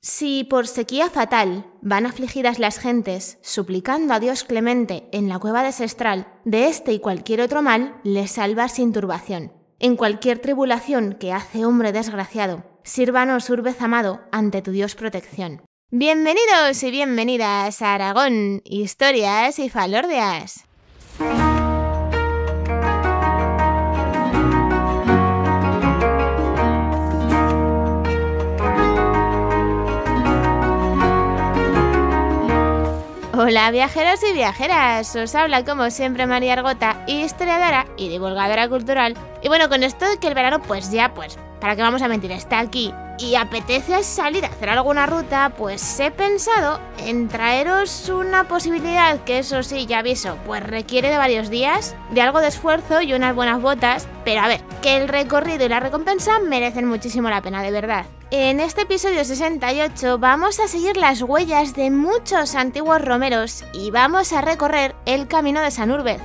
Si por sequía fatal van afligidas las gentes, suplicando a Dios clemente en la cueva de Sestral, de este y cualquier otro mal, les salva sin turbación. En cualquier tribulación que hace hombre desgraciado, sírvanos urbez amado ante tu Dios protección. Bienvenidos y bienvenidas a Aragón, historias y falordias. Hola viajeros y viajeras, os habla como siempre María Argota, historiadora y divulgadora cultural. Y bueno, con esto que el verano pues ya pues, ¿para qué vamos a mentir? Está aquí y apetece salir a hacer alguna ruta, pues he pensado en traeros una posibilidad que eso sí, ya aviso, pues requiere de varios días, de algo de esfuerzo y unas buenas botas, pero a ver, que el recorrido y la recompensa merecen muchísimo la pena, de verdad. En este episodio 68 vamos a seguir las huellas de muchos antiguos romeros y vamos a recorrer el camino de San Urbez.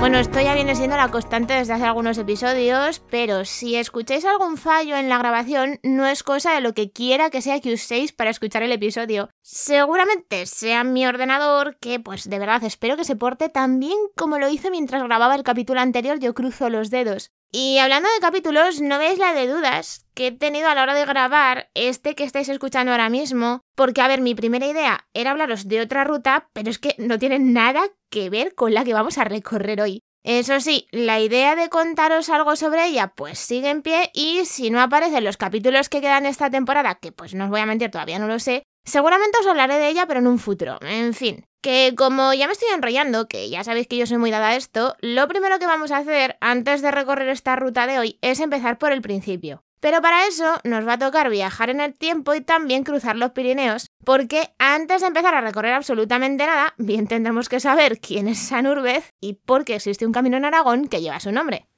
Bueno, esto ya viene siendo la constante desde hace algunos episodios, pero si escucháis algún fallo en la grabación, no es cosa de lo que quiera que sea que uséis para escuchar el episodio. Seguramente sea mi ordenador, que pues de verdad espero que se porte tan bien como lo hizo mientras grababa el capítulo anterior, yo cruzo los dedos. Y hablando de capítulos, no veis la de dudas que he tenido a la hora de grabar este que estáis escuchando ahora mismo, porque a ver, mi primera idea era hablaros de otra ruta, pero es que no tiene nada que ver con la que vamos a recorrer hoy. Eso sí, la idea de contaros algo sobre ella pues sigue en pie y si no aparecen los capítulos que quedan esta temporada, que pues no os voy a mentir, todavía no lo sé, seguramente os hablaré de ella pero en un futuro. En fin, que como ya me estoy enrollando, que ya sabéis que yo soy muy dada a esto, lo primero que vamos a hacer antes de recorrer esta ruta de hoy es empezar por el principio. Pero para eso nos va a tocar viajar en el tiempo y también cruzar los Pirineos, porque antes de empezar a recorrer absolutamente nada, bien tendremos que saber quién es San Urbez y por qué existe un camino en Aragón que lleva su nombre.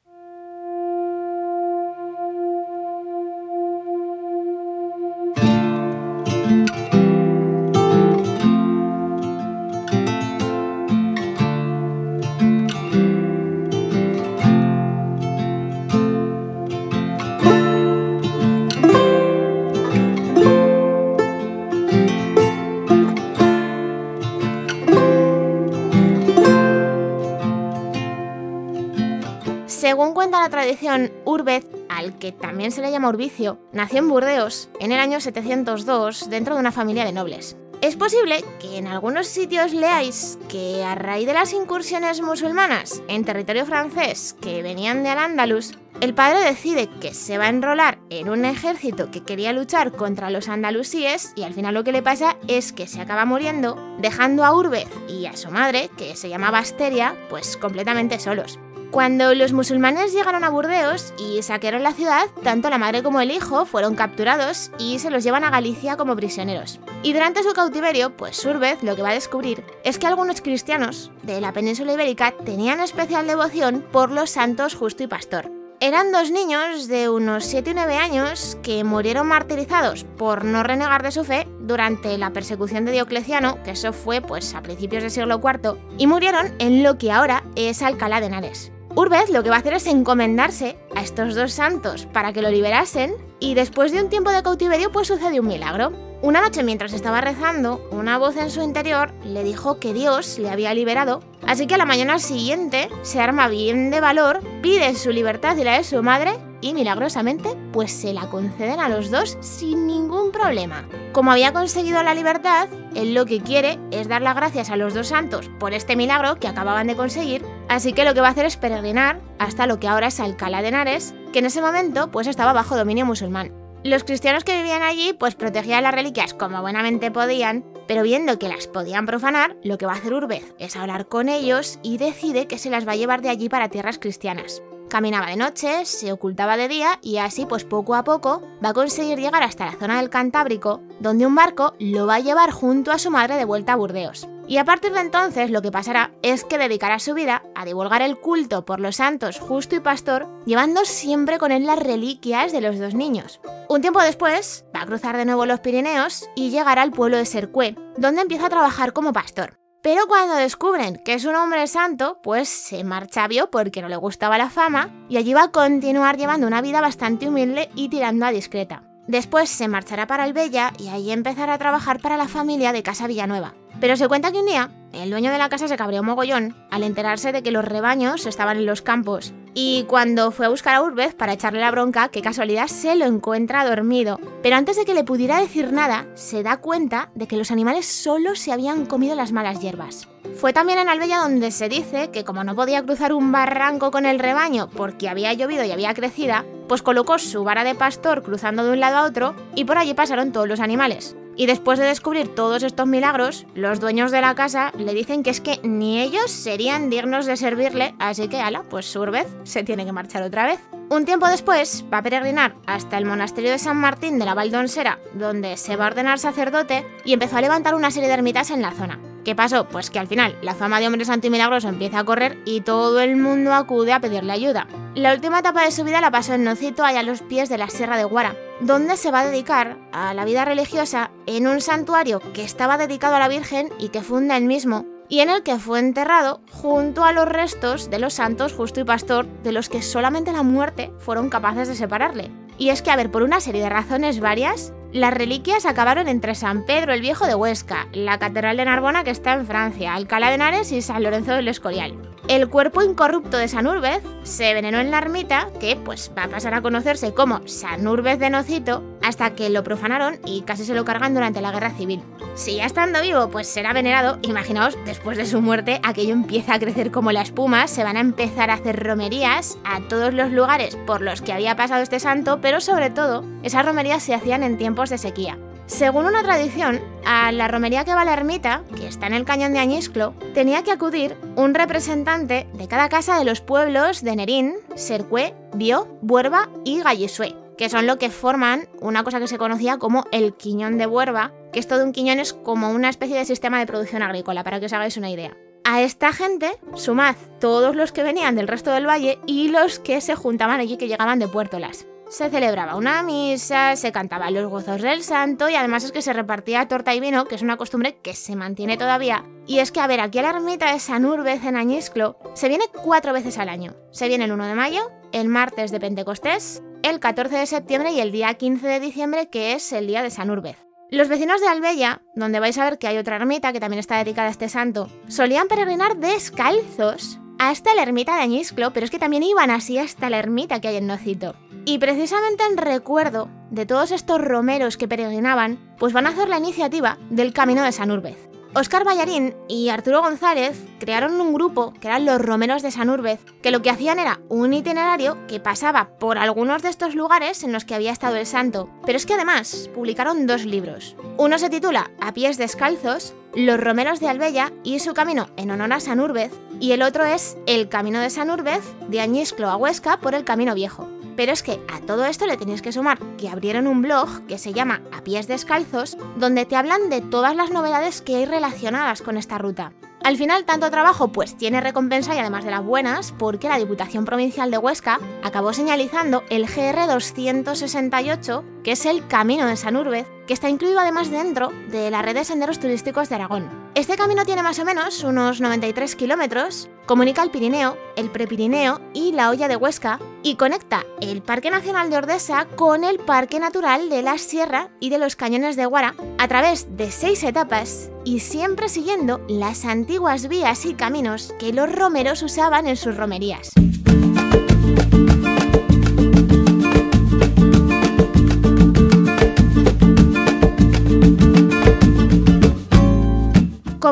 La tradición, Urbez, al que también se le llama Urbicio, nació en Burdeos en el año 702 dentro de una familia de nobles. Es posible que en algunos sitios leáis que a raíz de las incursiones musulmanas en territorio francés que venían de Al-Ándalus, el padre decide que se va a enrolar en un ejército que quería luchar contra los andalusíes y al final lo que le pasa es que se acaba muriendo, dejando a Urbez y a su madre, que se llamaba Asteria, pues completamente solos. Cuando los musulmanes llegaron a Burdeos y saquearon la ciudad, tanto la madre como el hijo fueron capturados y se los llevan a Galicia como prisioneros. Y durante su cautiverio, pues Surbez lo que va a descubrir es que algunos cristianos de la península ibérica tenían especial devoción por los santos Justo y Pastor. Eran dos niños de unos 7 y 9 años que murieron martirizados por no renegar de su fe durante la persecución de Diocleciano, que eso fue pues a principios del siglo IV, y murieron en lo que ahora es Alcalá de Henares. Urbez lo que va a hacer es encomendarse a estos dos santos para que lo liberasen y después de un tiempo de cautiverio pues sucede un milagro. Una noche mientras estaba rezando, una voz en su interior le dijo que Dios le había liberado, así que a la mañana siguiente se arma bien de valor, pide su libertad y la de su madre y milagrosamente pues se la conceden a los dos sin ningún problema. Como había conseguido la libertad, él lo que quiere es dar las gracias a los dos santos por este milagro que acababan de conseguir, así que lo que va a hacer es peregrinar hasta lo que ahora es Alcalá de Henares, que en ese momento pues estaba bajo dominio musulmán. Los cristianos que vivían allí pues protegían las reliquias como buenamente podían, pero viendo que las podían profanar, lo que va a hacer Urbez es hablar con ellos y decide que se las va a llevar de allí para tierras cristianas. Caminaba de noche, se ocultaba de día y así pues poco a poco va a conseguir llegar hasta la zona del Cantábrico, donde un barco lo va a llevar junto a su madre de vuelta a Burdeos. Y a partir de entonces lo que pasará es que dedicará su vida a divulgar el culto por los santos Justo y Pastor, llevando siempre con él las reliquias de los dos niños. Un tiempo después, va a cruzar de nuevo los Pirineos y llegará al pueblo de Sercué, donde empieza a trabajar como pastor. Pero cuando descubren que es un hombre santo, pues se marcha a Bio porque no le gustaba la fama y allí va a continuar llevando una vida bastante humilde y tirando a discreta. Después se marchará para el Bella y ahí empezará a trabajar para la familia de Casa Villanueva. Pero se cuenta que un día el dueño de la casa se cabreó mogollón al enterarse de que los rebaños estaban en los campos. Y cuando fue a buscar a Urbez para echarle la bronca, qué casualidad se lo encuentra dormido. Pero antes de que le pudiera decir nada, se da cuenta de que los animales solo se habían comido las malas hierbas. Fue también en Albella donde se dice que como no podía cruzar un barranco con el rebaño porque había llovido y había crecida, pues colocó su vara de pastor cruzando de un lado a otro y por allí pasaron todos los animales. Y después de descubrir todos estos milagros, los dueños de la casa le dicen que es que ni ellos serían dignos de servirle, así que ala, pues Surbez se tiene que marchar otra vez. Un tiempo después va a peregrinar hasta el monasterio de San Martín de la Valdonsera, donde se va a ordenar sacerdote y empezó a levantar una serie de ermitas en la zona. ¿Qué pasó? Pues que al final la fama de hombre santo empieza a correr y todo el mundo acude a pedirle ayuda. La última etapa de su vida la pasó en Nocito, allá a los pies de la Sierra de Guara, donde se va a dedicar a la vida religiosa en un santuario que estaba dedicado a la Virgen y que funda él mismo, y en el que fue enterrado junto a los restos de los santos Justo y Pastor, de los que solamente la muerte fueron capaces de separarle. Y es que, a ver, por una serie de razones varias, las reliquias acabaron entre San Pedro el Viejo de Huesca, la Catedral de Narbona que está en Francia, Alcalá de Henares y San Lorenzo del Escorial. El cuerpo incorrupto de San Urbez se venenó en la ermita, que pues va a pasar a conocerse como San Urbez de Nocito, hasta que lo profanaron y casi se lo cargan durante la guerra civil. Si ya estando vivo pues será venerado, imaginaos, después de su muerte aquello empieza a crecer como la espuma, se van a empezar a hacer romerías a todos los lugares por los que había pasado este santo, pero sobre todo esas romerías se hacían en tiempos de sequía. Según una tradición, a la romería que va a la ermita, que está en el cañón de Añisclo, tenía que acudir un representante de cada casa de los pueblos de Nerín, Sercué, Bio, Buerba y Gallisué, que son lo que forman una cosa que se conocía como el quiñón de Buerba, que esto de un quiñón es como una especie de sistema de producción agrícola, para que os hagáis una idea. A esta gente sumad todos los que venían del resto del valle y los que se juntaban allí que llegaban de Puertolas se celebraba una misa, se cantaban los gozos del santo y además es que se repartía torta y vino, que es una costumbre que se mantiene todavía. Y es que, a ver, aquí a la ermita de San Urbez en Añisclo se viene cuatro veces al año. Se viene el 1 de mayo, el martes de Pentecostés, el 14 de septiembre y el día 15 de diciembre, que es el día de San Urbez. Los vecinos de Albella, donde vais a ver que hay otra ermita que también está dedicada a este santo, solían peregrinar descalzos hasta la ermita de Añisclo, pero es que también iban así hasta la ermita que hay en Nocito. Y precisamente en recuerdo de todos estos romeros que peregrinaban, pues van a hacer la iniciativa del Camino de San Urbez. Óscar Ballarín y Arturo González crearon un grupo que eran los Romeros de San Urbez, que lo que hacían era un itinerario que pasaba por algunos de estos lugares en los que había estado el santo. Pero es que además publicaron dos libros. Uno se titula A pies descalzos, Los Romeros de Albella y su camino en honor a San Urbez, y el otro es El Camino de San Urbez, de Añisclo a Huesca por el Camino Viejo. Pero es que a todo esto le tenéis que sumar que abrieron un blog que se llama A pies descalzos, donde te hablan de todas las novedades que hay relacionadas con esta ruta. Al final, tanto trabajo pues tiene recompensa y además de las buenas, porque la Diputación Provincial de Huesca acabó señalizando el GR 268, que es el Camino de San Urbez, que está incluido además dentro de la red de senderos turísticos de Aragón. Este camino tiene más o menos unos 93 kilómetros, comunica el Pirineo, el Prepirineo y la Olla de Huesca y conecta el Parque Nacional de Ordesa con el Parque Natural de la Sierra y de los Cañones de Guara a través de seis etapas y siempre siguiendo las antiguas vías y caminos que los romeros usaban en sus romerías.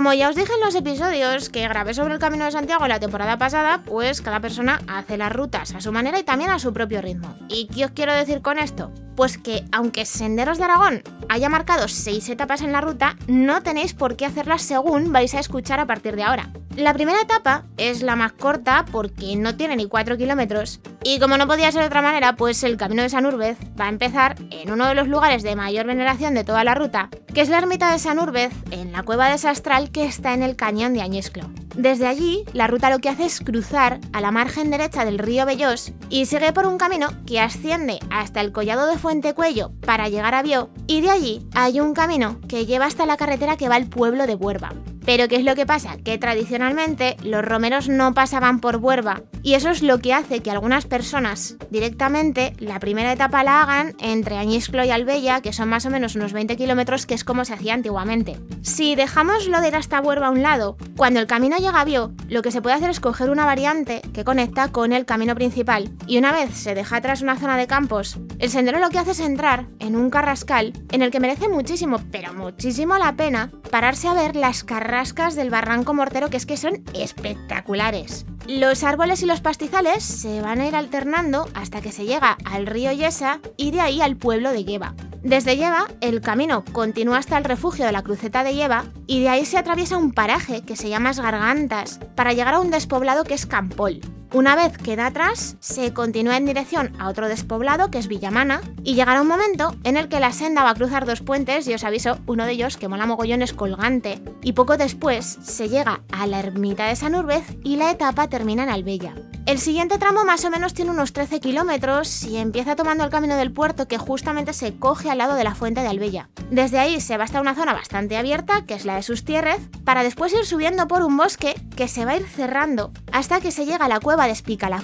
Como ya os dije en los episodios que grabé sobre el Camino de Santiago la temporada pasada, pues cada persona hace las rutas a su manera y también a su propio ritmo. ¿Y qué os quiero decir con esto? Pues que aunque Senderos de Aragón haya marcado seis etapas en la ruta, no tenéis por qué hacerlas según vais a escuchar a partir de ahora. La primera etapa es la más corta porque no tiene ni 4 kilómetros y como no podía ser de otra manera, pues el Camino de San Urbez va a empezar en uno de los lugares de mayor veneración de toda la ruta, que es la ermita de San Urbez en la cueva de Sastral que está en el cañón de Añesclo. Desde allí, la ruta lo que hace es cruzar a la margen derecha del río Bellós y sigue por un camino que asciende hasta el collado de Fuente Cuello para llegar a Bió y de allí hay un camino que lleva hasta la carretera que va al pueblo de Buerba. Pero ¿qué es lo que pasa? Que tradicionalmente los romeros no pasaban por Buerba y eso es lo que hace que algunas personas directamente la primera etapa la hagan entre Añisclo y Albella, que son más o menos unos 20 kilómetros, que es como se hacía antiguamente. Si dejamos lo de ir hasta Buerba a un lado, cuando el camino llega a Bio, lo que se puede hacer es coger una variante que conecta con el camino principal y una vez se deja atrás una zona de campos, el sendero lo que hace es entrar en un carrascal en el que merece muchísimo, pero muchísimo la pena pararse a ver las carrascas del barranco mortero que es que son espectaculares. Los árboles y los pastizales se van a ir alternando hasta que se llega al río Yesa y de ahí al pueblo de Lleva. Desde Lleva, el camino continúa hasta el refugio de la cruceta de Lleva y de ahí se atraviesa un paraje que se llama Gargantas para llegar a un despoblado que es Campol. Una vez queda atrás, se continúa en dirección a otro despoblado que es Villamana y llegará un momento en el que la senda va a cruzar dos puentes y os aviso, uno de ellos que mola mogollón es colgante y poco después se llega a la ermita de San Urbez y la etapa termina en Albella. El siguiente tramo más o menos tiene unos 13 kilómetros y empieza tomando el camino del puerto que justamente se coge al lado de la fuente de Albella. Desde ahí se va hasta una zona bastante abierta, que es la de Sustierrez, para después ir subiendo por un bosque que se va a ir cerrando hasta que se llega a la cueva de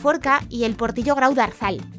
Forca y el portillo Grau de.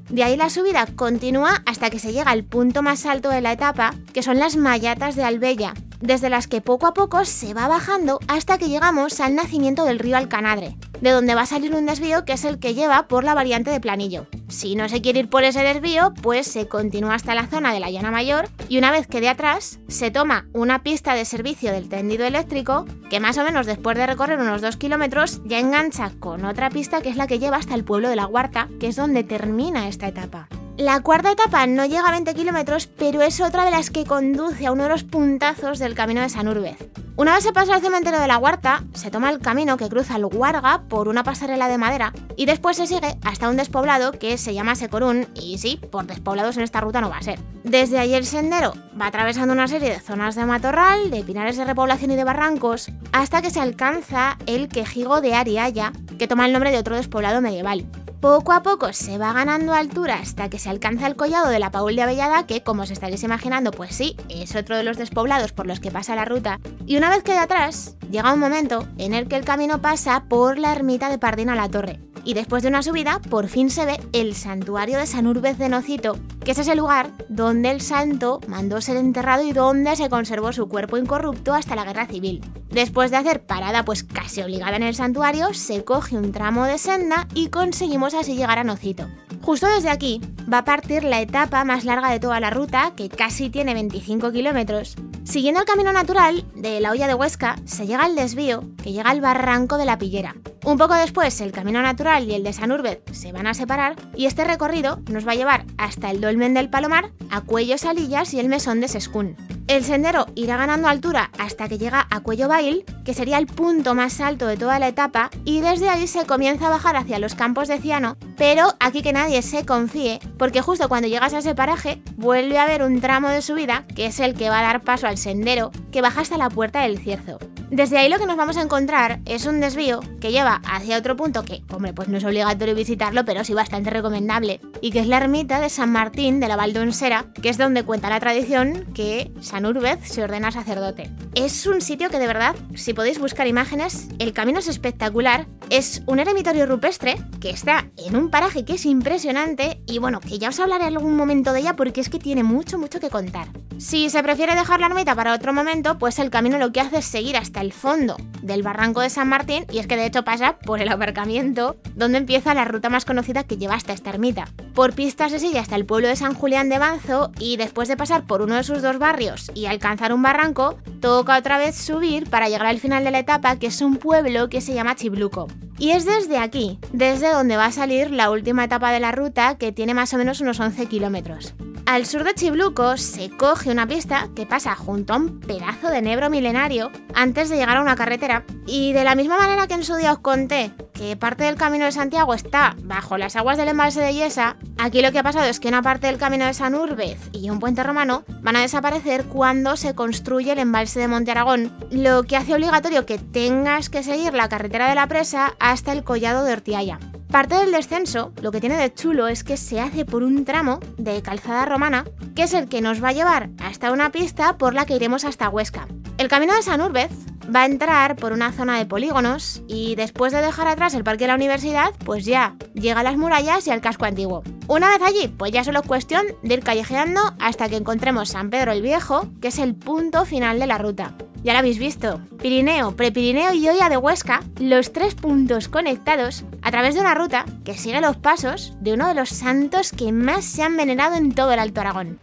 De ahí la subida continúa hasta que se llega al punto más alto de la etapa, que son las Mayatas de Albella, desde las que poco a poco se va bajando hasta que llegamos al nacimiento del río Alcanadre, de donde va a salir un desvío que es el que lleva por la variante de Planillo. Si no se quiere ir por ese desvío, pues se continúa hasta la zona de la Llana Mayor y una vez que de atrás se toma una pista de servicio del tendido eléctrico que más o menos después de recorrer unos 2 kilómetros ya engancha con otra pista que es la que lleva hasta el pueblo de la Huarta, que es donde termina esta etapa. La cuarta etapa no llega a 20 kilómetros, pero es otra de las que conduce a uno de los puntazos del camino de San Urbez. Una vez se pasa al cementerio de la Huerta, se toma el camino que cruza el Huarga por una pasarela de madera y después se sigue hasta un despoblado que se llama Secorún y sí, por despoblados en esta ruta no va a ser. Desde allí el sendero va atravesando una serie de zonas de matorral, de pinares de repoblación y de barrancos, hasta que se alcanza el quejigo de Ariaya, que toma el nombre de otro despoblado medieval. Poco a poco se va ganando altura hasta que se alcanza el collado de la Paul de Avellada, que como os estaréis imaginando, pues sí, es otro de los despoblados por los que pasa la ruta. Y una vez que de atrás, llega un momento en el que el camino pasa por la ermita de Pardina la Torre. Y después de una subida, por fin se ve el santuario de San Urbez de Nocito, que es ese lugar donde el santo mandó ser enterrado y donde se conservó su cuerpo incorrupto hasta la guerra civil. Después de hacer parada pues casi obligada en el santuario, se coge un tramo de senda y conseguimos así llegar a Nocito. Justo desde aquí va a partir la etapa más larga de toda la ruta, que casi tiene 25 kilómetros. Siguiendo el camino natural de la olla de Huesca, se llega al desvío, que llega al barranco de la Pillera. Un poco después, el camino natural y el de San Urbez se van a separar y este recorrido nos va a llevar hasta el Dolmen del Palomar, a Cuello Salillas y el Mesón de Sescún. El sendero irá ganando altura hasta que llega a Cuello Bail, que sería el punto más alto de toda la etapa, y desde ahí se comienza a bajar hacia los campos de Ciano, pero aquí que nadie se confíe, porque justo cuando llegas a ese paraje vuelve a haber un tramo de subida, que es el que va a dar paso al sendero, que baja hasta la puerta del Cierzo. Desde ahí lo que nos vamos a encontrar es un desvío que lleva hacia otro punto que, hombre, pues no es obligatorio visitarlo, pero sí bastante recomendable, y que es la ermita de San Martín de la Valdonsera, que es donde cuenta la tradición que San Urbez se ordena sacerdote. Es un sitio que de verdad, si podéis buscar imágenes, el camino es espectacular, es un eremitorio rupestre que está en un paraje que es impresionante y bueno, que ya os hablaré algún momento de ella porque es que tiene mucho, mucho que contar. Si se prefiere dejar la ermita para otro momento, pues el camino lo que hace es seguir hasta el fondo del barranco de San Martín y es que de hecho pasa por el aparcamiento donde empieza la ruta más conocida que lleva hasta esta ermita. Por pistas se sigue hasta el pueblo de San Julián de Banzo y después de pasar por uno de sus dos barrios y alcanzar un barranco, toca otra vez subir para llegar al final de la etapa que es un pueblo que se llama Chibluco. Y es desde aquí, desde donde va a salir la última etapa de la ruta que tiene más o menos unos 11 kilómetros. Al sur de Chibluco se coge una pista que pasa junto a un pedazo de nebro milenario antes de llegar a una carretera. Y de la misma manera que en su día os conté que parte del camino de Santiago está bajo las aguas del embalse de Yesa, aquí lo que ha pasado es que una parte del camino de San Urbez y un puente romano van a desaparecer cuando se construye el embalse de Monte Aragón, lo que hace obligatorio que tengas que seguir la carretera de la presa hasta el collado de Ortiaya. Parte del descenso, lo que tiene de chulo es que se hace por un tramo de calzada romana, que es el que nos va a llevar hasta una pista por la que iremos hasta Huesca. El camino de San Urbez va a entrar por una zona de polígonos y después de dejar atrás el parque de la universidad, pues ya llega a las murallas y al casco antiguo. Una vez allí, pues ya solo es cuestión de ir callejeando hasta que encontremos San Pedro el Viejo, que es el punto final de la ruta. Ya lo habéis visto, Pirineo, Prepirineo y Olla de Huesca, los tres puntos conectados a través de una ruta que sigue los pasos de uno de los santos que más se han venerado en todo el Alto Aragón.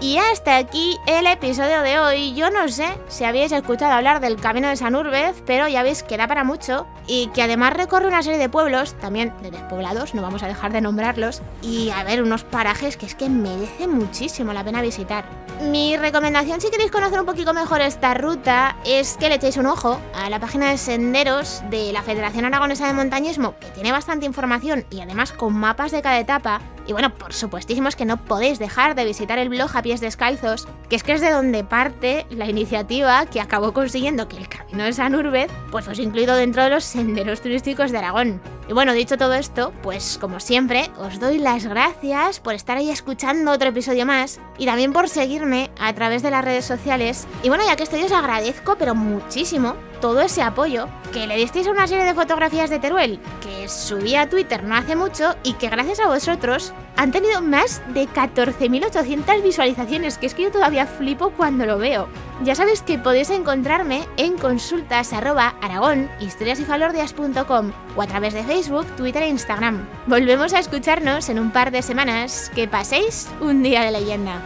Y hasta aquí episodio de hoy. Yo no sé si habéis escuchado hablar del Camino de San Urbez, pero ya veis que da para mucho y que además recorre una serie de pueblos, también de despoblados, no vamos a dejar de nombrarlos, y a ver unos parajes que es que merece muchísimo la pena visitar. Mi recomendación si queréis conocer un poquito mejor esta ruta es que le echéis un ojo a la página de senderos de la Federación Aragonesa de Montañismo, que tiene bastante información y además con mapas de cada etapa. Y bueno, por supuestísimo es que no podéis dejar de visitar el blog a pies descalzos, que es que es de donde parte la iniciativa que acabó consiguiendo que el Camino de San Urbez pues os incluido dentro de los senderos turísticos de Aragón. Y bueno, dicho todo esto, pues como siempre, os doy las gracias por estar ahí escuchando otro episodio más y también por seguirme a través de las redes sociales. Y bueno, ya que estoy os agradezco, pero muchísimo, todo ese apoyo que le disteis a una serie de fotografías de Teruel que subí a Twitter no hace mucho y que gracias a vosotros han tenido más de 14.800 visualizaciones, que es que yo todavía flipo cuando lo veo. Ya sabéis que podéis encontrarme en consultas arroba o a través de Facebook, Twitter e Instagram. Volvemos a escucharnos en un par de semanas. Que paséis un día de leyenda.